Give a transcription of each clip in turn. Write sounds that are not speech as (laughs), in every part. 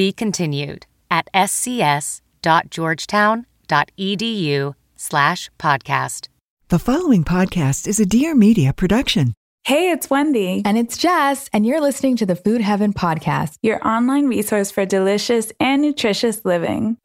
Be continued at scs.georgetown.edu slash podcast. The following podcast is a Dear Media production. Hey, it's Wendy. And it's Jess, and you're listening to the Food Heaven Podcast, your online resource for delicious and nutritious living.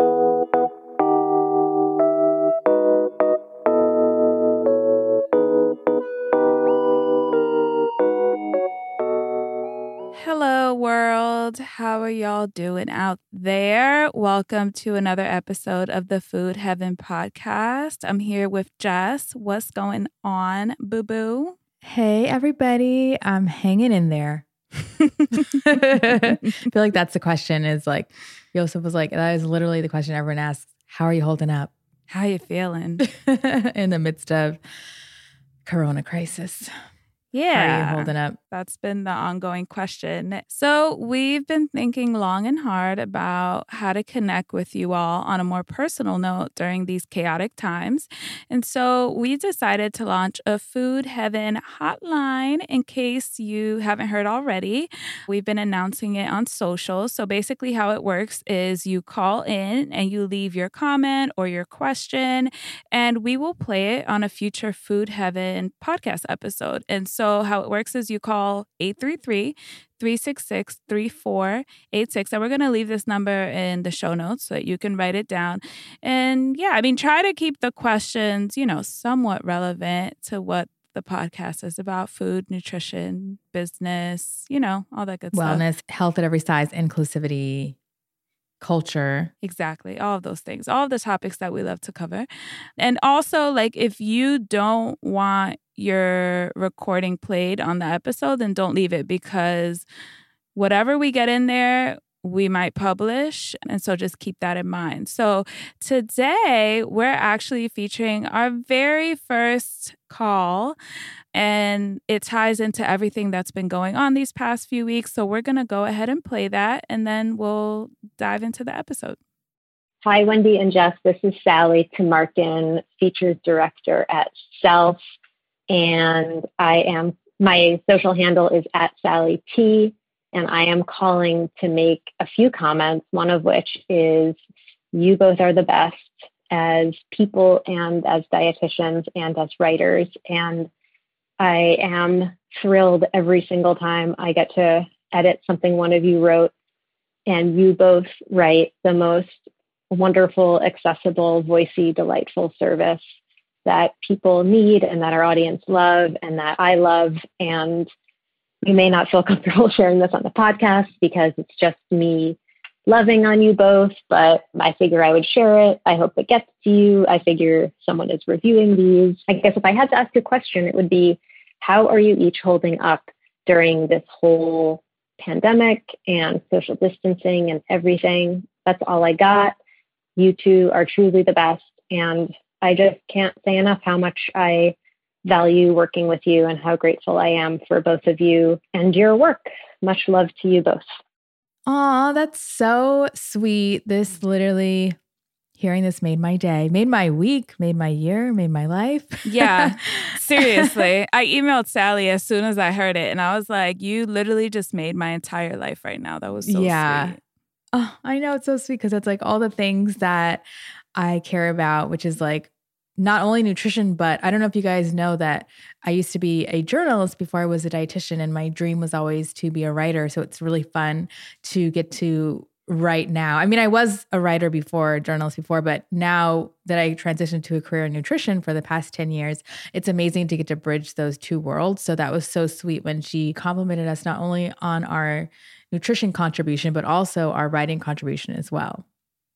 Hello, world. How are y'all doing out there? Welcome to another episode of the Food Heaven podcast. I'm here with Jess. What's going on, boo boo? Hey, everybody. I'm hanging in there. (laughs) I feel like that's the question is like, Joseph was like, that is literally the question everyone asks. How are you holding up? How are you feeling? (laughs) in the midst of corona crisis. Yeah. How are you holding up? That's been the ongoing question. So, we've been thinking long and hard about how to connect with you all on a more personal note during these chaotic times. And so, we decided to launch a Food Heaven hotline in case you haven't heard already. We've been announcing it on social. So, basically, how it works is you call in and you leave your comment or your question, and we will play it on a future Food Heaven podcast episode. And so, so, how it works is you call 833 366 3486. And we're going to leave this number in the show notes so that you can write it down. And yeah, I mean, try to keep the questions, you know, somewhat relevant to what the podcast is about food, nutrition, business, you know, all that good Wellness, stuff. Wellness, health at every size, inclusivity, culture. Exactly. All of those things, all of the topics that we love to cover. And also, like, if you don't want your recording played on the episode, then don't leave it because whatever we get in there, we might publish. And so just keep that in mind. So today we're actually featuring our very first call, and it ties into everything that's been going on these past few weeks. So we're going to go ahead and play that, and then we'll dive into the episode. Hi, Wendy and Jess. This is Sally Tamarkin, Features Director at Self and I am my social handle is at Sally T, and I am calling to make a few comments. One of which is you both are the best as people and as dietitians and as writers, and I am thrilled every single time I get to edit something one of you wrote, and you both write the most wonderful, accessible, voicey, delightful service that people need and that our audience love and that I love. And we may not feel comfortable (laughs) sharing this on the podcast because it's just me loving on you both, but I figure I would share it. I hope it gets to you. I figure someone is reviewing these. I guess if I had to ask a question, it would be how are you each holding up during this whole pandemic and social distancing and everything? That's all I got. You two are truly the best. And I just can't say enough how much I value working with you and how grateful I am for both of you and your work. Much love to you both. Aw, that's so sweet. This literally hearing this made my day, made my week, made my year, made my life. yeah, (laughs) seriously. I emailed Sally as soon as I heard it, and I was like, "You literally just made my entire life right now." That was so yeah. Sweet. Oh, I know it's so sweet because it's like all the things that I care about, which is like not only nutrition, but I don't know if you guys know that I used to be a journalist before I was a dietitian, and my dream was always to be a writer. So it's really fun to get to write now. I mean, I was a writer before, a journalist before, but now that I transitioned to a career in nutrition for the past 10 years, it's amazing to get to bridge those two worlds. So that was so sweet when she complimented us not only on our nutrition contribution, but also our writing contribution as well.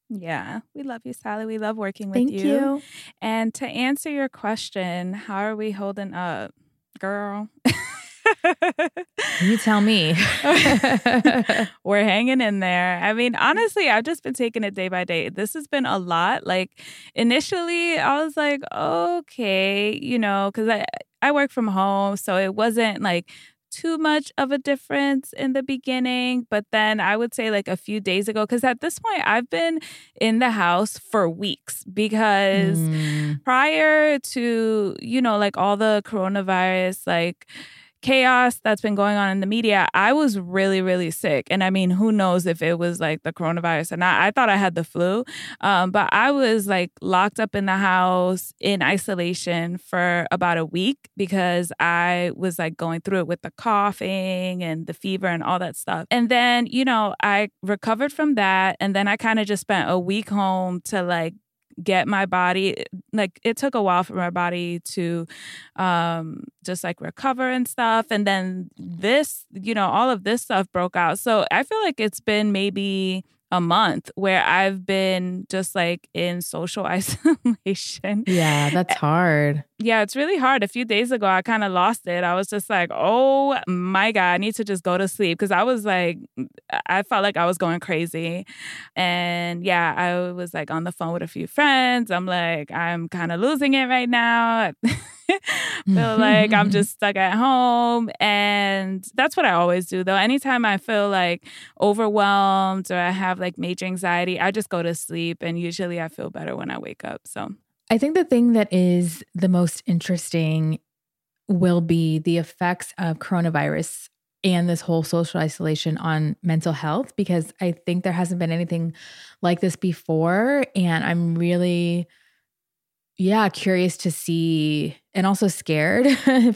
Yeah, we love you, Sally. We love working with Thank you. you. And to answer your question, how are we holding up, girl? you tell me. (laughs) (laughs) We're hanging in there. I mean, mm. honestly, I've just been taking it day by day. This has been a lot. Like initially, I was like, okay, you know, because I I work from home, so it wasn't like too much of a difference in the beginning, but then I would say like a few days ago, because at this point I've been in the house for weeks because mm. prior to, you know, like all the coronavirus, like, chaos that's been going on in the media, I was really, really sick. And I mean, who knows if it was like the coronavirus or not? I thought I had the flu, um, but I was like locked up in the house in isolation for about a week because I was like going through it with the coughing and the fever and all that stuff. And then, you know, I recovered from that. And then I kind of just spent a week home to like get my body like it took a while for my body to um just like recover and stuff and then this you know all of this stuff broke out. So i feel like it's been maybe a month where I've been just like in social (laughs) isolation. Yeah, that's hard. Yeah, it's really hard. A few days ago, I kind of lost it. I was just like, oh my God, I need to just go to sleep. Cause I was like, I felt like I was going crazy. And yeah, I was like on the phone with a few friends. I'm like, I'm kind of losing it right now. (laughs) (laughs) feel like I'm mm-hmm. just stuck at home. And that's what I always do though. Anytime I feel like overwhelmed or I have like major anxiety, I just go to sleep. And usually I feel better when I wake up. So I think the thing that is the most interesting will be the effects of coronavirus and this whole social isolation on mental health because I think there hasn't been anything like this before. And I'm really yeah, curious to see and also scared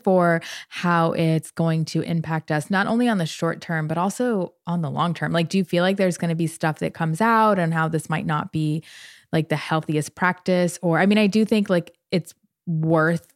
(laughs) for how it's going to impact us, not only on the short term, but also on the long term. Like, do you feel like there's going to be stuff that comes out and how this might not be like the healthiest practice? Or, I mean, I do think like it's worth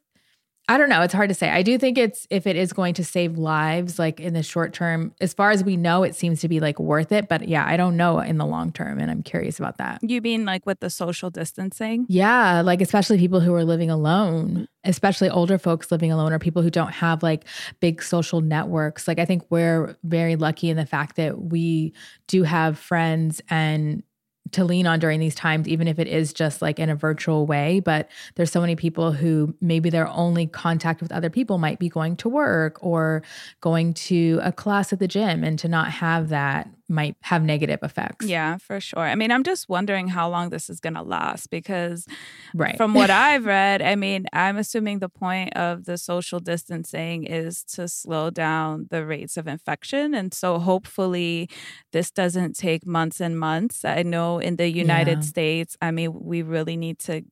I don't know. It's hard to say. I do think it's if it is going to save lives, like in the short term, as far as we know, it seems to be like worth it. But yeah, I don't know in the long term. And I'm curious about that. You mean like with the social distancing? Yeah. Like especially people who are living alone, especially older folks living alone or people who don't have like big social networks. Like I think we're very lucky in the fact that we do have friends and to lean on during these times, even if it is just like in a virtual way. But there's so many people who maybe their only contact with other people might be going to work or going to a class at the gym. And to not have that might have negative effects. Yeah, for sure. I mean, I'm just wondering how long this is going to last because right. from what (laughs) I've read, I mean, I'm assuming the point of the social distancing is to slow down the rates of infection. And so hopefully this doesn't take months and months. I know in the United yeah. States, I mean, we really need to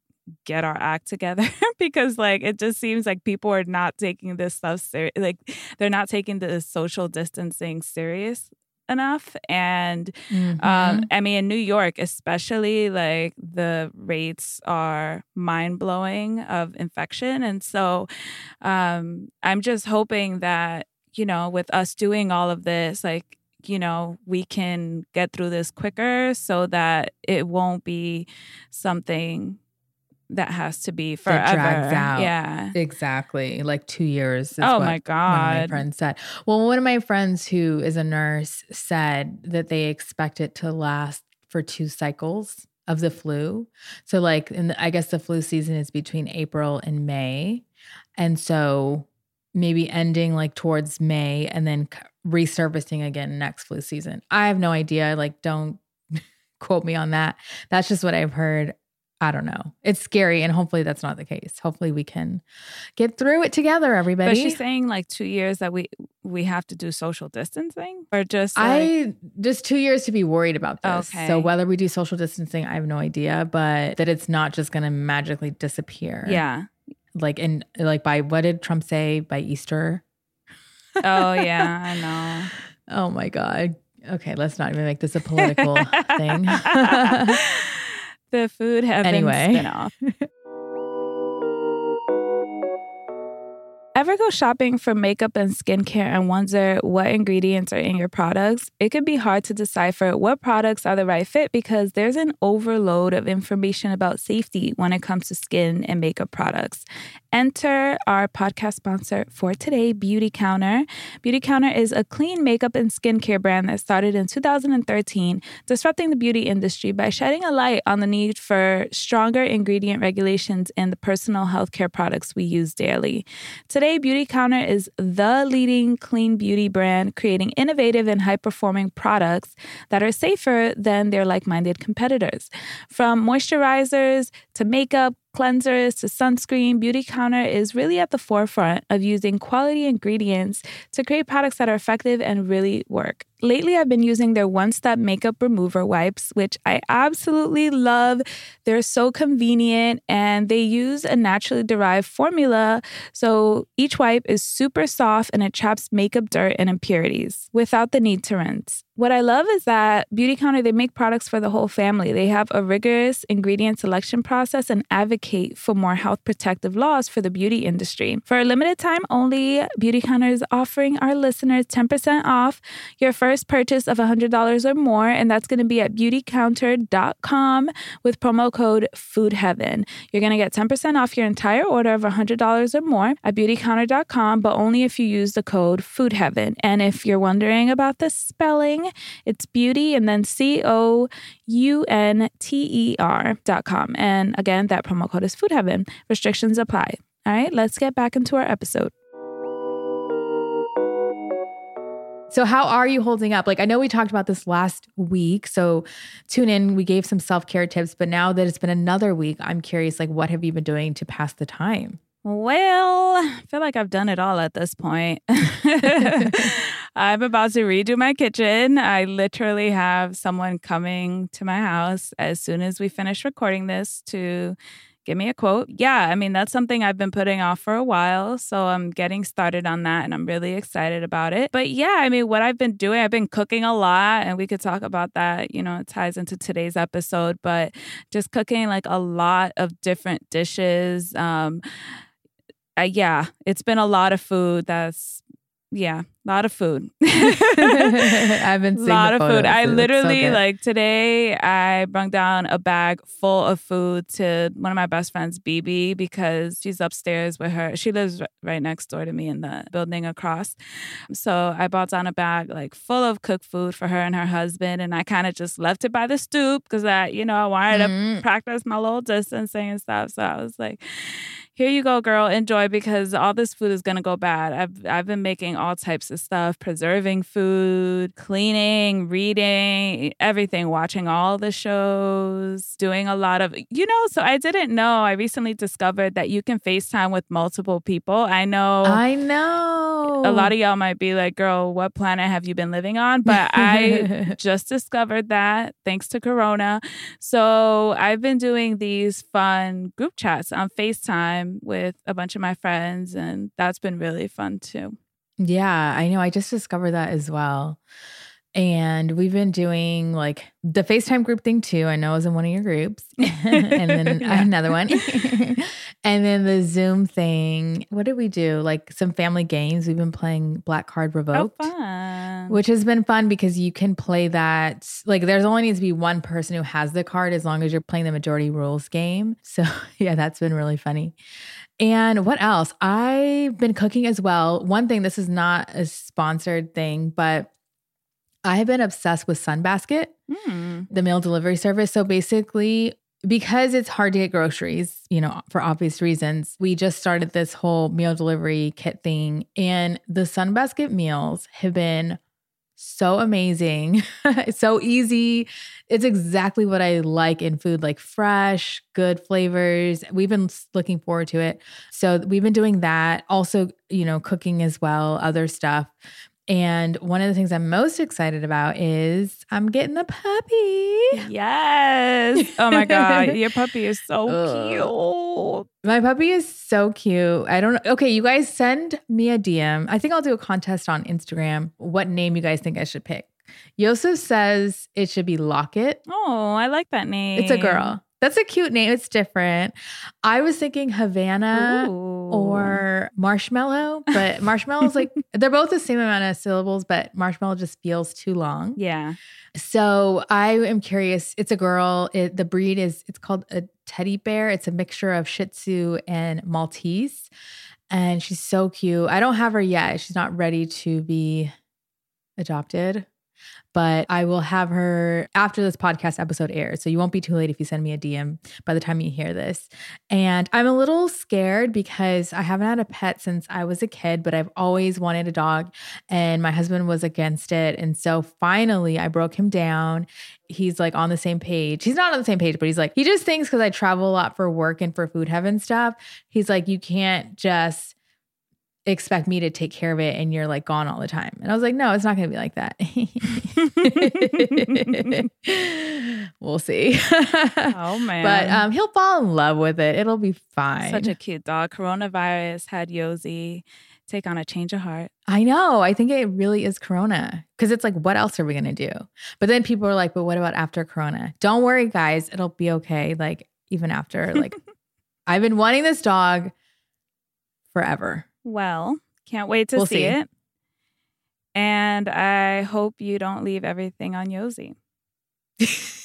get our act together (laughs) because like it just seems like people are not taking this stuff serious like they're not taking the social distancing serious enough. And um, mm-hmm. um, I mean, in New York, especially, like the rates are mind blowing of infection. And so um, I'm just hoping that, you know, with us doing all of this, like, you know, we can get through this quicker so that it won't be something that has to be forever. That drags out. Yeah. Exactly. Like two years. oh my God. One of my friends said. Well, one of my friends who is a nurse said that they expect it to last for two cycles of the flu. So, like, in the, I guess the flu season is between April and May. And so maybe ending like towards May and then resurfacing again next flu season. I have no idea. Like, don't (laughs) quote me on that. That's just what I've heard. I don't know. It's scary, and hopefully that's not the case. Hopefully we can get through it together, everybody. But she's saying like two years that we we have to do social distancing, or just like... I just two years to be worried about this. Okay. So whether we do social distancing, I have no idea, but that it's not just going to magically disappear. Yeah. Like in like by what did Trump say by Easter? Oh yeah, I (laughs) know. Oh my god. Okay, let's not even make this a political thing (laughs) (laughs) the food heaven anyway. spinoff. (laughs) Ever go shopping for makeup and skincare and wonder what ingredients are in your products? It can be hard to decipher what products are the right fit because there's an overload of information about safety when it comes to skin and makeup products. Enter our podcast sponsor for today, Beauty Counter. Beauty Counter is a clean makeup and skincare brand that started in 2013, disrupting the beauty industry by shedding a light on the need for stronger ingredient regulations in the personal healthcare products we use daily. Today, Today, Beauty Counter is the leading clean beauty brand, creating innovative and high performing products that are safer than their like minded competitors. From moisturizers to makeup, cleansers to sunscreen, Beauty Counter is really at the forefront of using quality ingredients to create products that are effective and really work. Lately, I've been using their one step makeup remover wipes, which I absolutely love. They're so convenient and they use a naturally derived formula. So each wipe is super soft and it traps makeup dirt and impurities without the need to rinse. What I love is that Beauty Counter, they make products for the whole family. They have a rigorous ingredient selection process and advocate for more health protective laws for the beauty industry. For a limited time only, Beauty Counter is offering our listeners 10% off your first purchase of $100 or more, and that's going to be at beautycounter.com with promo code FOODHEAVEN. You're going to get 10% off your entire order of $100 or more at beautycounter.com, but only if you use the code FOODHEAVEN. And if you're wondering about the spelling, it's beauty and then C O U N T E R dot com. And again, that promo code is food heaven. Restrictions apply. All right, let's get back into our episode. So, how are you holding up? Like, I know we talked about this last week. So, tune in. We gave some self care tips, but now that it's been another week, I'm curious, like, what have you been doing to pass the time? Well, I feel like I've done it all at this point. (laughs) I'm about to redo my kitchen. I literally have someone coming to my house as soon as we finish recording this to give me a quote. Yeah, I mean, that's something I've been putting off for a while. So I'm getting started on that and I'm really excited about it. But yeah, I mean, what I've been doing, I've been cooking a lot and we could talk about that. You know, it ties into today's episode, but just cooking like a lot of different dishes. Um, yeah, it's been a lot of food that's yeah, a lot of food. (laughs) I've been seeing a lot of food. I literally so like today. I brought down a bag full of food to one of my best friends, BB, because she's upstairs with her. She lives right next door to me in the building across. So I brought down a bag like full of cooked food for her and her husband, and I kind of just left it by the stoop because I, you know, I wanted mm-hmm. to practice my little distancing and stuff. So I was like here you go, girl, enjoy because all this food is gonna go bad. I've I've been making all types of stuff, preserving food, cleaning, reading, everything, watching all the shows, doing a lot of you know, so I didn't know. I recently discovered that you can FaceTime with multiple people. I know I know. A lot of y'all might be like, girl, what planet have you been living on? But I (laughs) just discovered that thanks to Corona. So I've been doing these fun group chats on FaceTime with a bunch of my friends, and that's been really fun too. Yeah, I know. I just discovered that as well. And we've been doing like the FaceTime group thing too. I know I was in one of your groups, (laughs) and then (laughs) yeah. another one. (laughs) and then the Zoom thing. What did we do? Like some family games. We've been playing Black Card oh, Revoked. Oh, which has been fun because you can play that. Like there's only needs to be one person who has the card as long as you're playing the majority rules game. So yeah, that's been really funny. And what else? I've been cooking as well. One thing, this is not a sponsored thing, but I have been obsessed with Sunbasket, mm. the meal delivery service. So basically, because it's hard to get groceries, you know, for obvious reasons, we just started this whole meal delivery kit thing. And the Sunbasket meals have been so amazing. (laughs) it's so easy. It's exactly what I like in food, like fresh, good flavors. We've been looking forward to it. So we've been doing that. Also, you know, cooking as well, other stuff. And one of the things I'm most excited about is I'm getting a puppy. Yes. Oh my God. (laughs) Your puppy is so cute. My puppy is so cute. I don't know. Okay, you guys send me a DM. I think I'll do a contest on Instagram. What name you guys think I should pick? Yosef says it should be Locket. Oh, I like that name. It's a girl. That's a cute name. It's different. I was thinking Havana. Ooh or marshmallow. But (laughs) marshmallow is like, they're both the same amount of syllables, but marshmallow just feels too long. Yeah. So I am curious. It's a girl. It, the breed is, it's called a teddy bear. It's a mixture of Shih Tzu and Maltese. And she's so cute. I don't have her yet. She's not ready to be adopted but I will have her after this podcast episode airs. So you won't be too late if you send me a DM by the time you hear this. And I'm a little scared because I haven't had a pet since I was a kid, but I've always wanted a dog and my husband was against it. And so finally I broke him down. He's like on the same page. He's not on the same page, but he's like, he just thinks because I travel a lot for work and for food heaven stuff. He's like, you can't just expect me to take care of it and you're like gone all the time. And I was like, no, it's not going to be like that. (laughs) we'll see. oh (laughs) man. But um, he'll fall in love with it. It'll be fine. Such a cute dog. Coronavirus had Yosi take on a change of heart. I know. I think it really is Corona because it's like, what else are we going to do? But then people are like, but what about after Corona? Don't worry, guys. It'll be okay. Like, even after, like, (laughs) I've been wanting this dog forever. Well, can't wait to We'll see, see. it. And I hope you don't leave everything on Yosi. (laughs)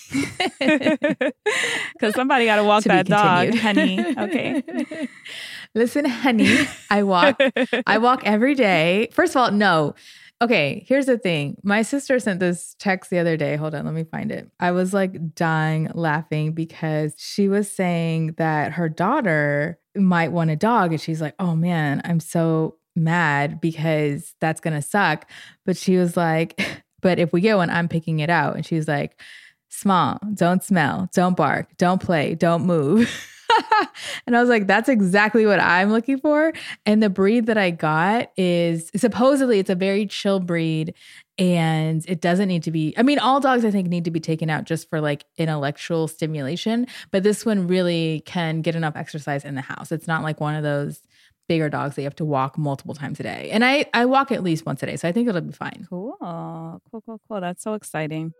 Because somebody got to walk that dog, honey. Okay. (laughs) Listen, honey, I walk I walk every day. First of all, no. Okay, here's the thing. My sister sent this text the other day. Hold on, let me find it. I was like dying laughing because she was saying that her daughter might want a dog. And she's like, oh man, I'm so mad because that's going to suck. But she was like, (laughs) but if we get one, I'm picking it out. And she was like, small, don't smell, don't bark, don't play, don't move. (laughs) (laughs) and I was like, that's exactly what I'm looking for. And the breed that I got is supposedly it's a very chill breed and it doesn't need to be I mean all dogs I think need to be taken out just for like intellectual stimulation, but this one really can get enough exercise in the house. It's not like one of those bigger dogs that you have to walk multiple times a day. And I I walk at least once a day, so I think it'll be fine. Cool. Cool, cool, cool. That's so exciting.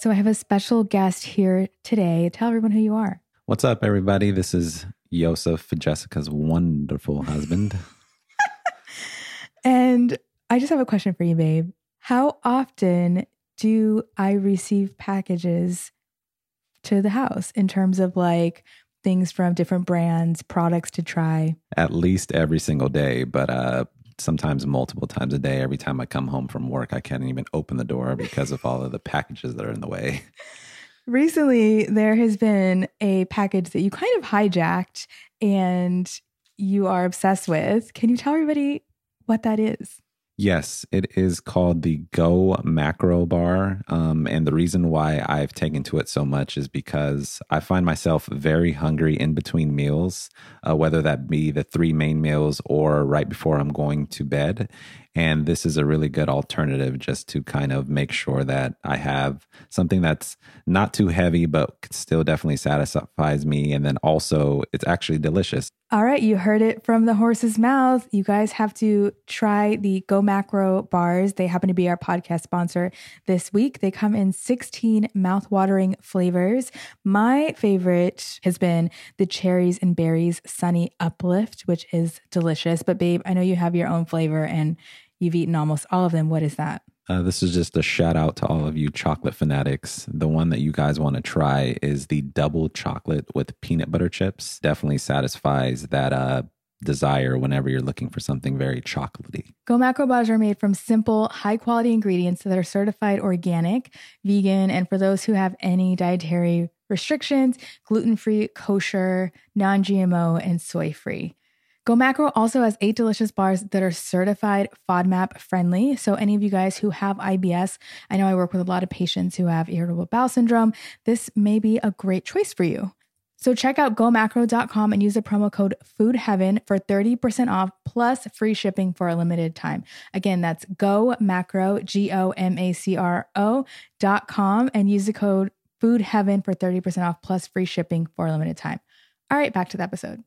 So I have a special guest here today. Tell everyone who you are. What's up, everybody? This is Yosef, Jessica's wonderful husband. And I just have a question for you, babe. How often do I receive packages to the house in terms of like things from different brands, products to try? At least every single day, but uh, sometimes multiple times a day. Every time I come home from work, I can't even open the door because of all of the packages that are in the way. Recently, there has been a package that you kind of hijacked and you are obsessed with. Can you tell everybody what that is? Yes, it is called the Go Macro Bar. Um, and the reason why I've taken to it so much is because I find myself very hungry in between meals, uh, whether that be the three main meals or right before I'm going to bed. And this is a really good alternative just to kind of make sure that I have something that's not too heavy, but still definitely satisfies me. And then also, it's actually delicious. All right, you heard it from the horse's mouth. You guys have to try the Go Macro bars. They happen to be our podcast sponsor this week. They come in 16 mouth-watering flavors. My favorite has been the cherries and berries sunny uplift, which is delicious. But babe, I know you have your own flavor and you've eaten almost all of them. What is that? Uh, this is just a shout out to all of you chocolate fanatics. The one that you guys want to try is the double chocolate with peanut butter chips. Definitely satisfies that uh, desire whenever you're looking for something very chocolatey. Go Macro bars are made from simple, high quality ingredients that are certified organic, vegan, and for those who have any dietary restrictions, gluten free, kosher, non GMO, and soy free. Go Macro also has eight delicious bars that are certified FODMAP friendly. So, any of you guys who have IBS, I know I work with a lot of patients who have irritable bowel syndrome, this may be a great choice for you. So check out gomacro.com and use the promo code FOODHEAVEN for 30% off plus free shipping for a limited time. Again, that's go macro, G O M A C R O dot com and use the code FOODHEAVEN for 30% off plus free shipping for a limited time. All right, back to the episode.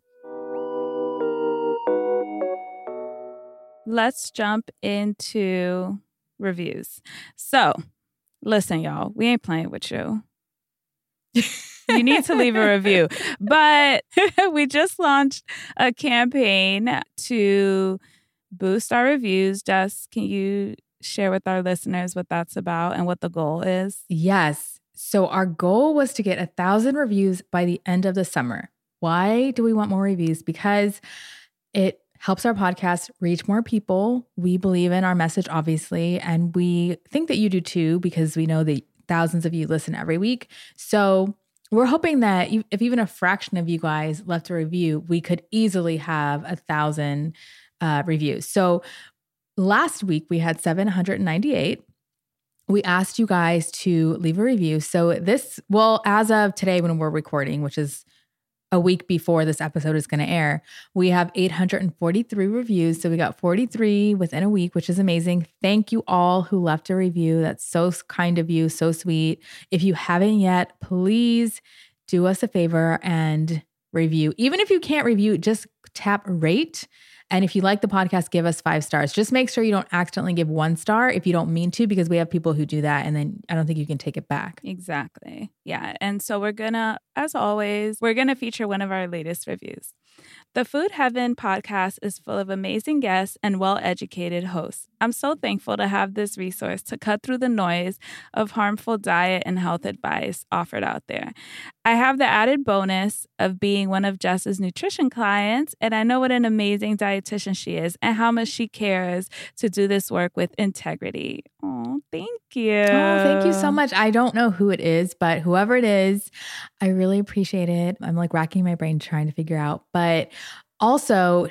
Let's jump into reviews. So, listen, y'all, we ain't playing with you. you need to leave a review. (laughs) But (laughs) we just launched a campaign to boost our reviews. Jess, can you share with our listeners what that's about and what the goal is? Yes. So our goal was to get a thousand reviews by the end of the summer. Why do we want more reviews? Because it helps our podcast reach more people. We believe in our message, obviously, and we think that you do too, because we know that thousands of you listen every week. So we're hoping that if even a fraction of you guys left a review, we could easily have a thousand uh, reviews. So last week we had 798 we asked you guys to leave a review. So, this, well, as of today, when we're recording, which is a week before this episode is going to air, we have 843 reviews. So, we got 43 within a week, which is amazing. Thank you all who left a review. That's so kind of you, so sweet. If you haven't yet, please do us a favor and review. Even if you can't review, just tap rate and if you like the podcast, give us five stars. Just make sure you don't accidentally give one star if you don't mean to, because we have people who do that and then I don't think you can take it back. Exactly. Yeah. And so we're going to, as always, we're going to feature one of our latest reviews. The Food Heaven podcast is full of amazing guests and well educated hosts. I'm so thankful to have this resource to cut through the noise of harmful diet and health advice offered out there. I have the added bonus of being one of Jess's nutrition clients, and I know what an amazing dietitian she is and how much she cares to do this work with integrity. Oh, thank you. Oh, thank you so much. I don't know who it is, but whoever it is, I really appreciate it. I'm like racking my brain trying to figure out. But also,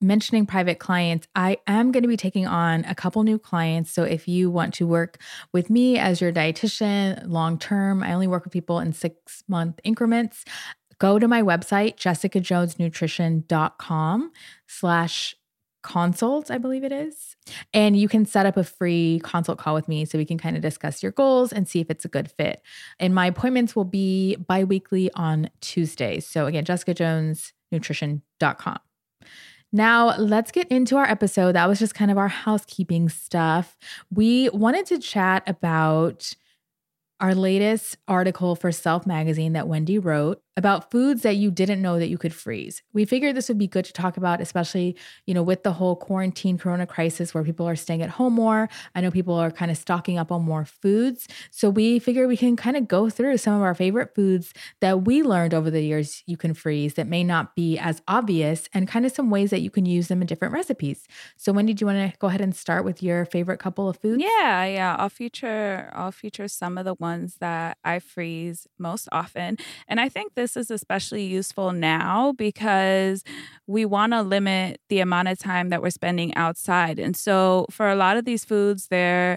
mentioning private clients, I am going to be taking on a couple new clients. So if you want to work with me as your dietitian long term, I only work with people in six month increments. Go to my website, jessicajonesnutrition.com slash consult, I believe it is. And you can set up a free consult call with me so we can kind of discuss your goals and see if it's a good fit. And my appointments will be bi-weekly on Tuesdays. So again, jessicajonesnutrition.com. Now, let's get into our episode. That was just kind of our housekeeping stuff. We wanted to chat about our latest article for Self Magazine that Wendy wrote about foods that you didn't know that you could freeze. We figured this would be good to talk about, especially, you know, with the whole quarantine corona crisis where people are staying at home more. I know people are kind of stocking up on more foods. So we figure we can kind of go through some of our favorite foods that we learned over the years you can freeze that may not be as obvious and kind of some ways that you can use them in different recipes. So Wendy, do you want to go ahead and start with your favorite couple of foods? Yeah, yeah. I'll feature I'll feature some of the ones that I freeze most often. And I think this this is especially useful now because we want to limit the amount of time that we're spending outside. And so for a lot of these foods, they're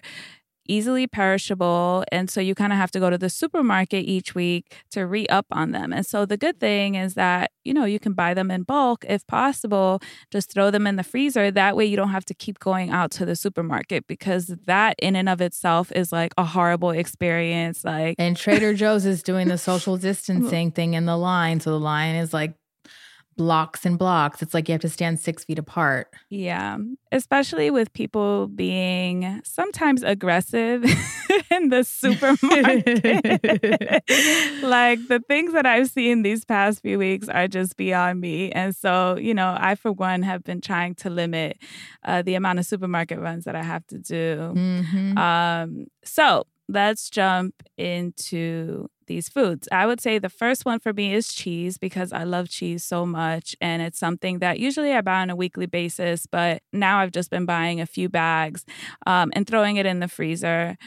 easily perishable. And so you kind of have to go to the supermarket each week to re up on them. And so the good thing is that, you know, you can buy them in bulk if possible, just throw them in the freezer. That way you don't have to keep going out to the supermarket because that in and of itself is like a horrible experience. Like, and Trader Joe's is doing the (laughs) social distancing thing in the line. So the line is like blocks and blocks. It's like you have to stand six feet apart. Yeah. Especially with people being sometimes aggressive (laughs) in the supermarket. (laughs) like the things that I've seen these past few weeks are just beyond me. And so, you know, I, for one, have been trying to limit uh, the amount of supermarket runs that I have to do. Mm-hmm. Um, so, let's jump into these foods. I would say the first one for me is cheese because I love cheese so much. And it's something that usually I buy on a weekly basis, but now I've just been buying a few bags um, and throwing it in the freezer.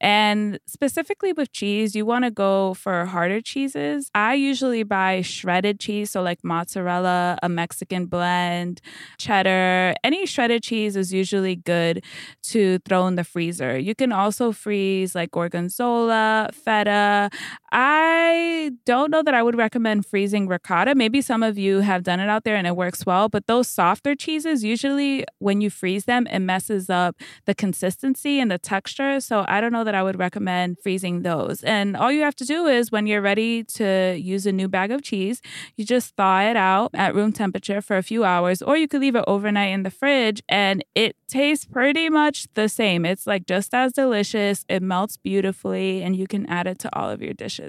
And specifically with cheese, you want to go for harder cheeses. I usually buy shredded cheese, so like mozzarella, a Mexican blend, cheddar. Any shredded cheese is usually good to throw in the freezer. You can also freeze like gorgonzola, feta. I don't know that I would recommend freezing ricotta. Maybe some of you have done it out there and it works well, but those softer cheeses, usually when you freeze them, it messes up the consistency and the texture. So I don't know that I would recommend freezing those. And all you have to do is when you're ready to use a new bag of cheese, you just thaw it out at room temperature for a few hours, or you could leave it overnight in the fridge and it tastes pretty much the same. It's like just as delicious. It melts beautifully and you can add it to all of your dishes.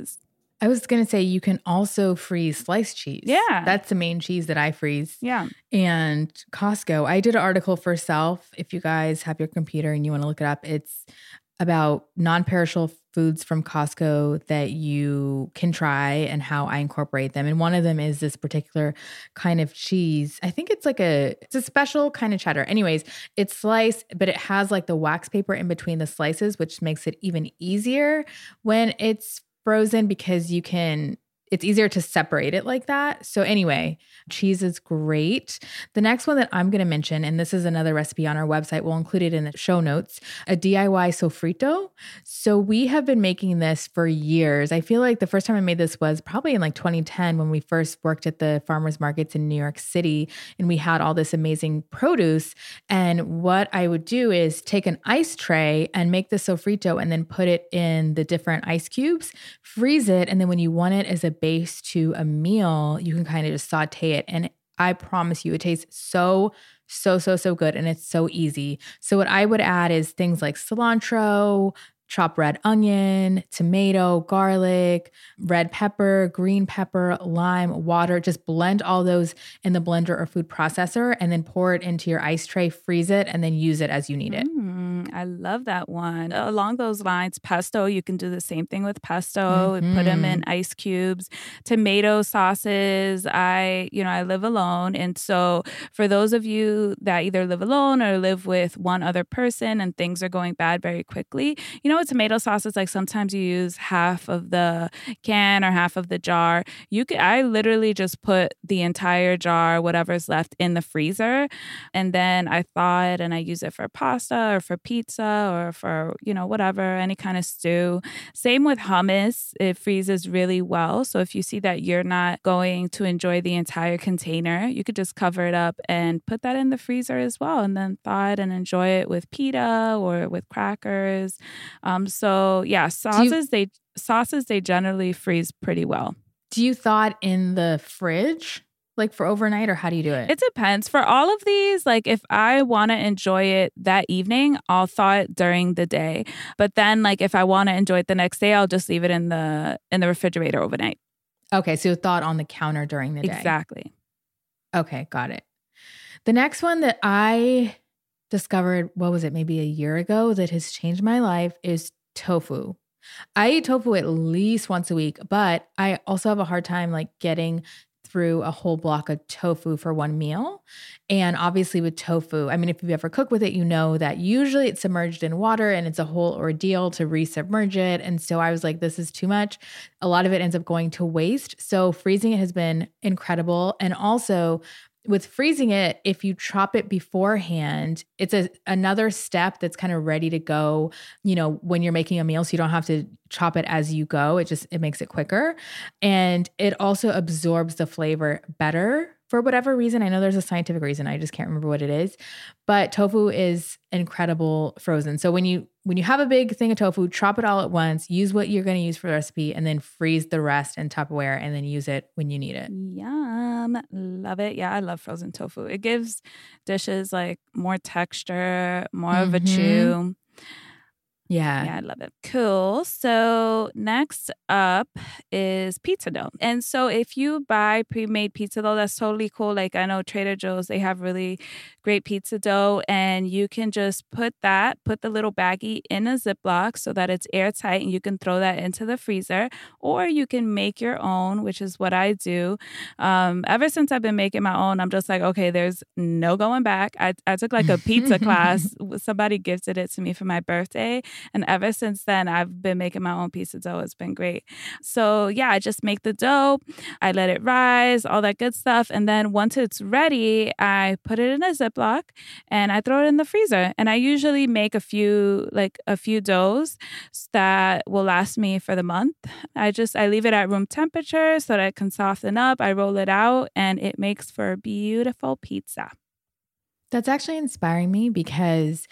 I was going to say you can also freeze sliced cheese. Yeah. That's the main cheese that I freeze. Yeah. And Costco, I did an article for Self. If you guys have your computer and you want to look it up, it's about non perishable foods from Costco that you can try and how I incorporate them. And one of them is this particular kind of cheese. I think it's like a it's a special kind of cheddar. Anyways, it's sliced, but it has like the wax paper in between the slices, which makes it even easier when it's frozen because you can it's easier to separate it like that. So, anyway, cheese is great. The next one that I'm going to mention, and this is another recipe on our website, we'll include it in the show notes a DIY sofrito. So, we have been making this for years. I feel like the first time I made this was probably in like 2010 when we first worked at the farmers markets in New York City and we had all this amazing produce. And what I would do is take an ice tray and make the sofrito and then put it in the different ice cubes, freeze it. And then when you want it as a base to a meal, you can kind of just saute it. And I promise you, it tastes so, so, so, so good. And it's so easy. So, what I would add is things like cilantro, chopped red onion, tomato, garlic, red pepper, green pepper, lime, water. Just blend all those in the blender or food processor and then pour it into your ice tray, freeze it, and then use it as you need it. Mm, I love that one. Along those lines, pesto, you can do the same thing with pesto, mm-hmm. put them in ice cubes, tomato sauces. I, you know, I live alone. And so for those of you that either live alone or live with one other person and things are going bad very quickly, you know, with tomato sauce, like sometimes you use half of the can or half of the jar. You could, I literally just put the entire jar, whatever's left, in the freezer, and then I thaw it and I use it for pasta or for pizza or for you know whatever any kind of stew. Same with hummus; it freezes really well. So if you see that you're not going to enjoy the entire container, you could just cover it up and put that in the freezer as well, and then thaw it and enjoy it with pita or with crackers. Um, so yeah, sauces you, they sauces they generally freeze pretty well. Do you thaw it in the fridge? Like for overnight, or how do you do it? It depends. For all of these, like if I want to enjoy it that evening, I'll thaw it during the day. But then, like if I want to enjoy it the next day, I'll just leave it in the in the refrigerator overnight. Okay, so thaw it on the counter during the day. Exactly. Okay, got it. The next one that I discovered, what was it, maybe a year ago that has changed my life is tofu. I eat tofu at least once a week, but I also have a hard time like getting through a whole block of tofu for one meal. And obviously, with tofu, I mean, if you've ever cooked with it, you know that usually it's submerged in water and it's a whole ordeal to resubmerge it. And so I was like, this is too much. A lot of it ends up going to waste. So freezing it has been incredible. And also, with freezing it, if you chop it beforehand, it's a another step that's kind of ready to go, you know, when you're making a meal so you don't have to chop it as you go. It just it makes it quicker. And it also absorbs the flavor better for whatever reason. I know there's a scientific reason. I just can't remember what it is. But tofu is incredible frozen. So when you when you have a big thing of tofu, chop it all at once, use what you're going to use for the recipe, and then freeze the rest in Tupperware and then use it when you need it. Yum. Love it. Yeah, I love frozen tofu. It gives dishes like more texture, more mm-hmm. of a mm-hmm. chew. Yeah. Yeah, I love it. Cool. So next up is pizza dough. And so if you buy pre-made pizza dough, that's totally cool. Like I know Trader Joe's, they have really great pizza dough. And you can just put that, put the little baggie in a Ziploc so that it's airtight and you can throw that into the freezer. Or you can make your own, which is what I do. Um, ever since I've been making my own, I'm just like, okay, there's no going back. I, I took like a pizza (laughs) class. Somebody gifted it to me for my birthday. And ever since then, I've been making my own pizza dough. It's been great. So, yeah, I just make the dough, I let it rise, all that good stuff. And then once it's ready, I put it in a Ziploc and I throw it in the freezer. And I usually make a few, like a few doughs that will last me for the month. I just, I leave it at room temperature so that it can soften up. I roll it out and it makes for a beautiful pizza. That's actually inspiring me because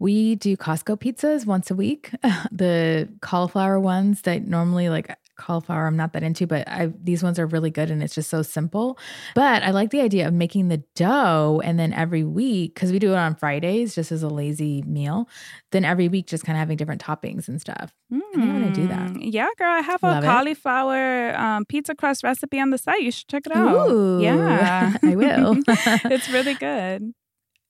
we do Costco pizzas once a week. (laughs) the cauliflower ones that normally like cauliflower I'm not that into, but I, these ones are really good and it's just so simple. But I like the idea of making the dough and then every week, because we do it on Fridays just as a lazy meal, then every week just kind of having different toppings and stuff. Mm, I think I'm going to do that. Yeah, girl. I have Love a cauliflower um, pizza crust recipe on the site. You should check it out. Ooh, (laughs) yeah, I will. (laughs) it's really good.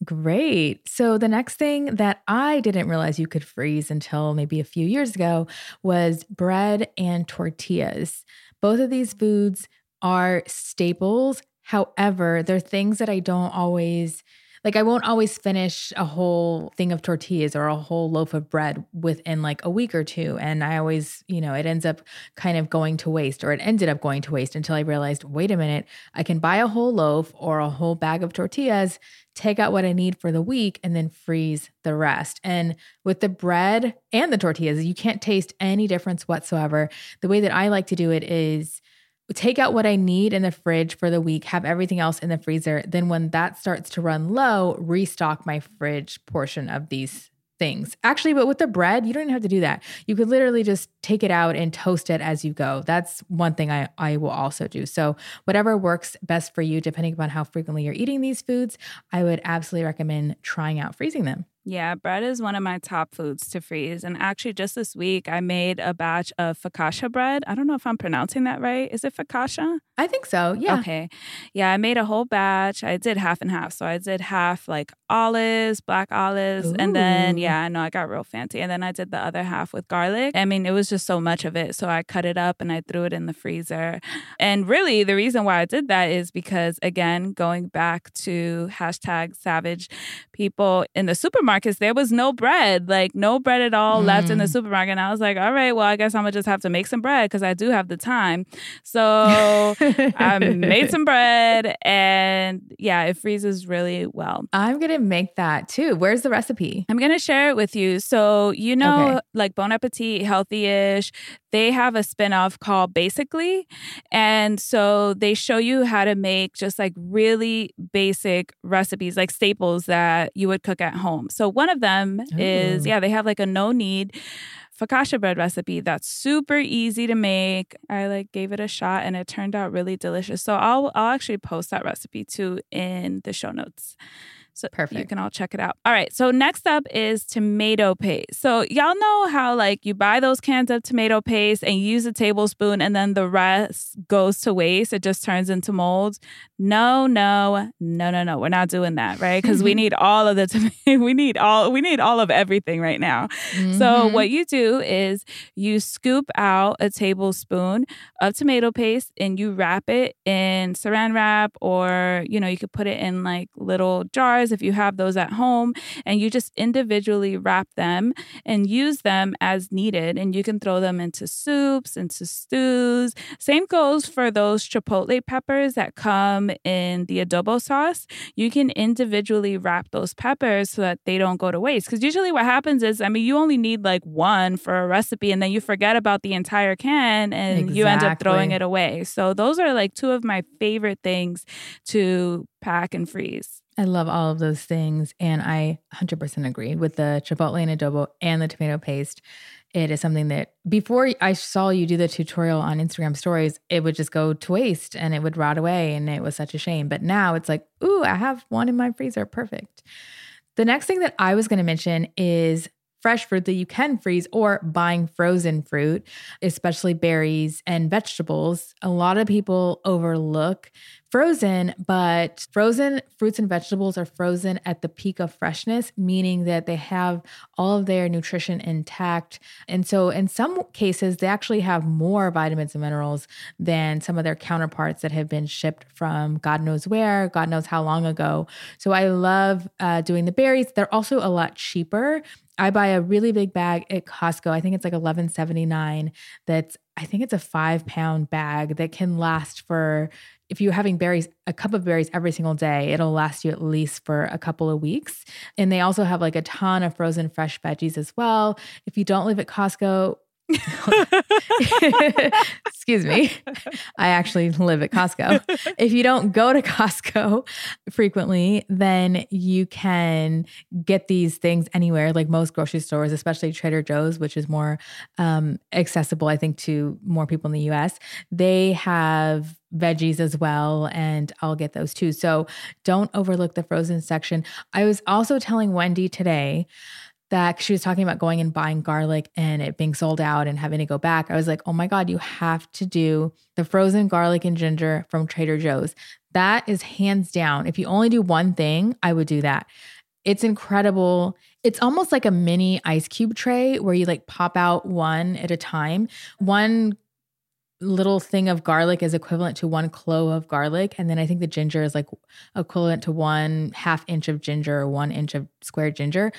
Great. So, the next thing that I didn't realize you could freeze until maybe a few years ago was bread and tortillas. Both of these foods are staples. However, they're things that I don't always like I won't always finish a whole thing of tortillas or a whole loaf of bread within like a week or two. And I always, you know, it ends up kind of going to waste or it ended up going to waste until I realized, wait a minute, I can buy a whole loaf or a whole bag of tortillas, take out what I need for the week, and then freeze the rest. And with the bread and the tortillas, you can't taste any difference whatsoever. The way that I like to do it is take out what I need in the fridge for the week, have everything else in the freezer. Then, when that starts to run low, restock my fridge portion of these things. Actually, but with the bread, you don't even have to do that. You could literally just take it out and toast it as you go. That's one thing I, I will also do. So, whatever works best for you, depending upon how frequently you're eating these foods, I would absolutely recommend trying out freezing them. Yeah, bread is one of my top foods to freeze. And actually, just this week, I made a batch of focaccia bread. I don't know if I'm pronouncing that right. Is it focaccia? I think so. Yeah. Okay. Yeah, I made a whole batch. I did half and half. So I did half like olives, black olives. Ooh. And then, yeah, I know I got real fancy. And then I did the other half with garlic. I mean, it was just so much of it. So I cut it up and I threw it in the freezer. And really, the reason why I did that is because, again, going back to hashtag savage people in the supermarkets, there was no bread, like no bread at all mm. left in the mm. supermarket. And I was like, all right, well, I guess I'm gonna just have to make some bread because I do have the time. So (laughs) I made some bread and yeah, it freezes really well. I'm gonna make that too. Where's the recipe? I'm gonna share it with you. So, you know, okay. like Bon Appetit, Healthyish, they have a spinoff called Basically. And so they show you how to make just like really basic recipes, like staples that you would cook at home. So one of them Ooh. is, oh. yeah, they have like a no knead focaccia bread recipe that's super easy to make. I like gave it a shot and it turned out really delicious. So I'll I'll actually post that recipe too in the show notes. So Perfect. you can all check it out. All right. So next up is tomato paste. So y'all know how like you buy those cans of tomato paste and use a tablespoon and then the rest goes to waste. It just turns into molds. No, no, no, no, no. We're not doing that, right? Because we (laughs) need all of the tomato. (laughs) we need all we need all of everything right now. Mm-hmm. So what you do is you scoop out a tablespoon of tomato paste and you wrap it in saran wrap or you know you could put it in like little jars if you have those at home, and you just individually wrap them and use them as needed. And you can throw them into soups, into stews. Same goes for those chipotle peppers that come in the adobo sauce. You can individually wrap those peppers so that they don't go to waste. Because usually what happens is, I mean, you only need like one for a recipe, and then you forget about the entire can and exactly. you end up throwing it away. So those are like two of my favorite things to pack and freeze. I love all of those things. And I 100% agree with the chipotle and adobo and the tomato paste. It is something that before I saw you do the tutorial on Instagram stories, it would just go to waste and it would rot away. And it was such a shame. But now it's like, ooh, I have one in my freezer. Perfect. The next thing that I was going to mention is fresh fruit that you can freeze or buying frozen fruit, especially berries and vegetables. A lot of people overlook frozen, but frozen fruits and vegetables are frozen at the peak of freshness, meaning that they have all of their nutrition intact. And so, in some cases, they actually have more vitamins and minerals than some of their counterparts that have been shipped from God knows where, God knows how long ago. So, I love uh, doing the berries. They're also a lot cheaper. I buy a really big bag at Costco. I think it's like eleven seventy nine. That's I think it's a five pound bag that can last for if you're having berries, a cup of berries every single day, it'll last you at least for a couple of weeks. And they also have like a ton of frozen fresh veggies as well. If you don't live at Costco, (laughs) excuse me, I actually live at Costco. If you don't go to Costco frequently, then you can get these things anywhere, like most grocery stores, especially Trader Joe's, which is more um, accessible, I think, to more people in the US. They have veggies as well, and I'll get those too. So don't overlook the frozen section. I was also telling Wendy today that she was talking about going and buying garlic and it being sold out and having to go back. I was like, oh my God, you have to do the frozen garlic and ginger from Trader Joe's. That is hands down. If you only do one thing, I would do that. It's incredible. It's almost like a mini ice cube tray where you like pop out one at a time. One little thing of garlic is equivalent to one clove of garlic. And then I think the ginger is like equivalent to one half inch of ginger or one inch of square ginger.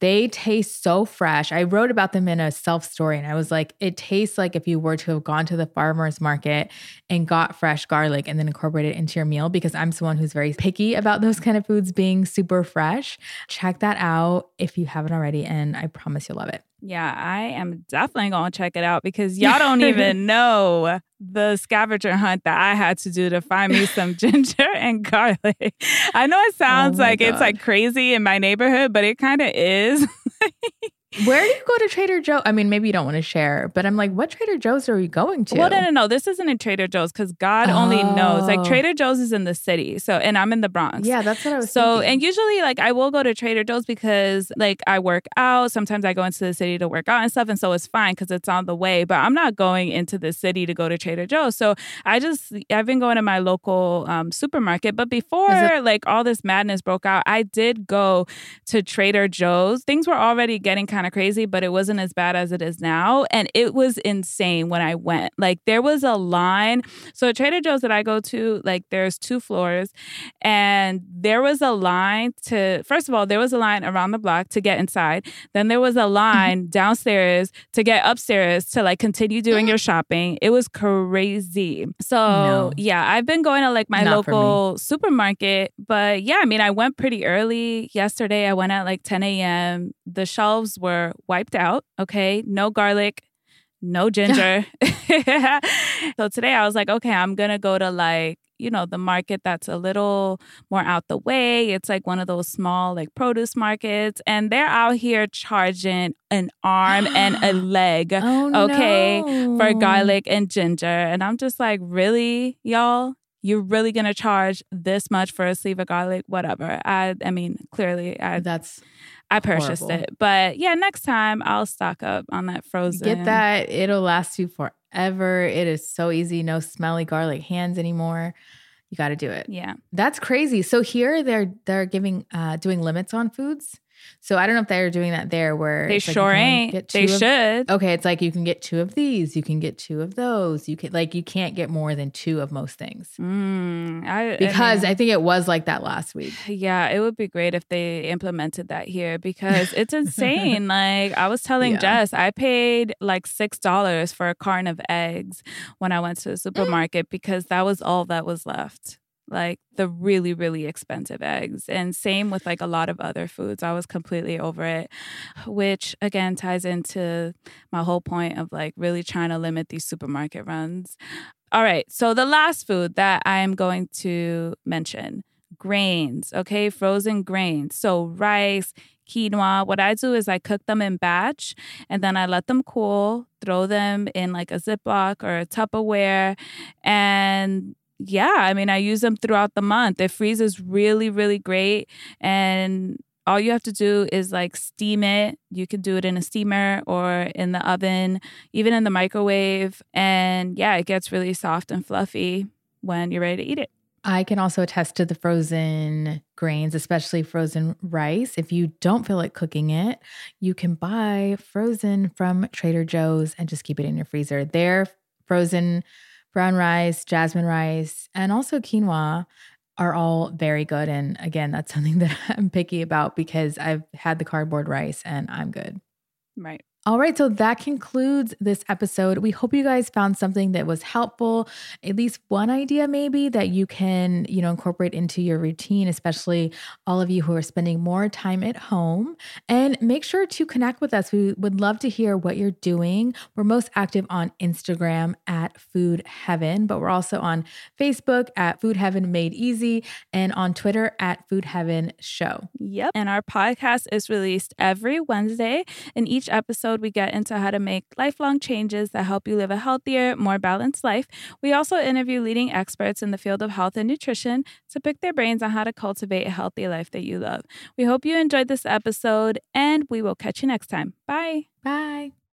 They taste so fresh. I wrote about them in a self story and I was like, it tastes like if you were to have gone to the farmer's market and got fresh garlic and then incorporated it into your meal because I'm someone who's very picky about those kind of foods being super fresh. Check that out if you haven't already, and I promise you'll love it. Yeah, I am definitely going to check it out because (laughs) y'all don't even know the scavenger hunt that I had to do to find me some (laughs) ginger and garlic. I know it oh sounds oh like God. it's like crazy in my neighborhood, but it kind of is. (laughs) Where do you go to Trader Joe? I mean, maybe you don't want to share, but I'm like, what Trader Joe's are we going to? Well, no, no, no. This isn't a Trader Joe's because God oh. only knows. Like oh. Trader Joe's is in the city, so and I'm in the Bronx. Yeah, that's what I was. So, thinking. and usually, like, I will go to Trader Joe's because, like, I work out. Sometimes I go into the city to work out and stuff, and so it's fine because it's on the way. But I'm not going into the city to go to Trader Joe's. So I just I've been going to my local um, supermarket. But before it- like all this madness broke out, I did go to Trader Joe's. Things were already getting kind of crazy, but it was wasn't as bad as it is now. And it was insane when I went. Like there was a line. So Trader Joe's that I go to, like there's two floors, and there was a line to first of all, there was a line around the block to get inside. Then there was a mm-hmm. line downstairs to get upstairs to like continue doing mm-hmm. your shopping. It was crazy. So no. yeah, I've been going to like my Not local supermarket, but yeah, I mean I went pretty early yesterday. I went at like 10 a.m. The shelves were wiped out out. Okay. No garlic, no (laughs) ginger. (laughs) so today I was like, okay, I'm going to go to like, you know, the market that's a little more out the way. It's like one of those small, like produce markets. And they're out here charging an arm and a (gasps) leg, oh, okay, no. for garlic and ginger. And I'm just like, really, y'all? You're really gonna charge this much for a sleeve of garlic? Whatever. I I mean, clearly I that's I purchased Horrible. it. But yeah, next time I'll stock up on that frozen. Get that. It'll last you forever. It is so easy. No smelly garlic hands anymore. You got to do it. Yeah. That's crazy. So here they're they're giving uh doing limits on foods. So I don't know if they're doing that there where they sure like ain't. They of, should. Okay, it's like you can get two of these, you can get two of those. You can like you can't get more than two of most things. Mm, I, because I, mean, I, think it was like that last week. Yeah, it would be great if they implemented that here because it's (laughs) insane. like I was telling yeah. Jess, I paid like six dollars for a carton of eggs when I went to the supermarket because that was all that was left like the really really expensive eggs. And same with like a lot of other foods. I was completely over it which again ties into my whole point of like really trying to limit these supermarket runs. All right so the last food that i am going to mention grains okay? Frozen grains. So rice quinoa. What I do is I cook them in batch and then I let them cool, throw them in like a Ziploc or a Tupperware, and yeah, I mean, I use them throughout the month. It freezes really, really great. And all you have to do is like steam it. You can do it in a steamer or in the oven, even in the microwave. And yeah, it gets really soft and fluffy when you're ready to eat it. I can also attest to the frozen grains, especially frozen rice. If you don't feel like cooking it, you can buy frozen from Trader Joe's and just keep it in your freezer. Their frozen brown rice, jasmine rice, and also quinoa are all very good. And again, that's (laughs) something that I'm picky about because I've had the cardboard rice and I'm good. Right. All right, so that concludes this episode. We hope you guys found something that was helpful, at least one idea maybe that you can, you know, incorporate into your routine, especially all of you who are spending more time at home. And make sure to connect with us. We would love to hear what you're doing. We're most active on Instagram at Food Heaven, but we're also on Facebook at Food Heaven Made Easy and on Twitter at Food Heaven Show. Yep. And our podcast is released every Wednesday. and each episode, we get into how to make lifelong changes that help you live a healthier, more balanced life. We also interview leading experts in the field of health and nutrition to pick their brains on how to cultivate a healthy life that you love. We hope you enjoyed this episode, and we will catch you next time. Bye. Bye.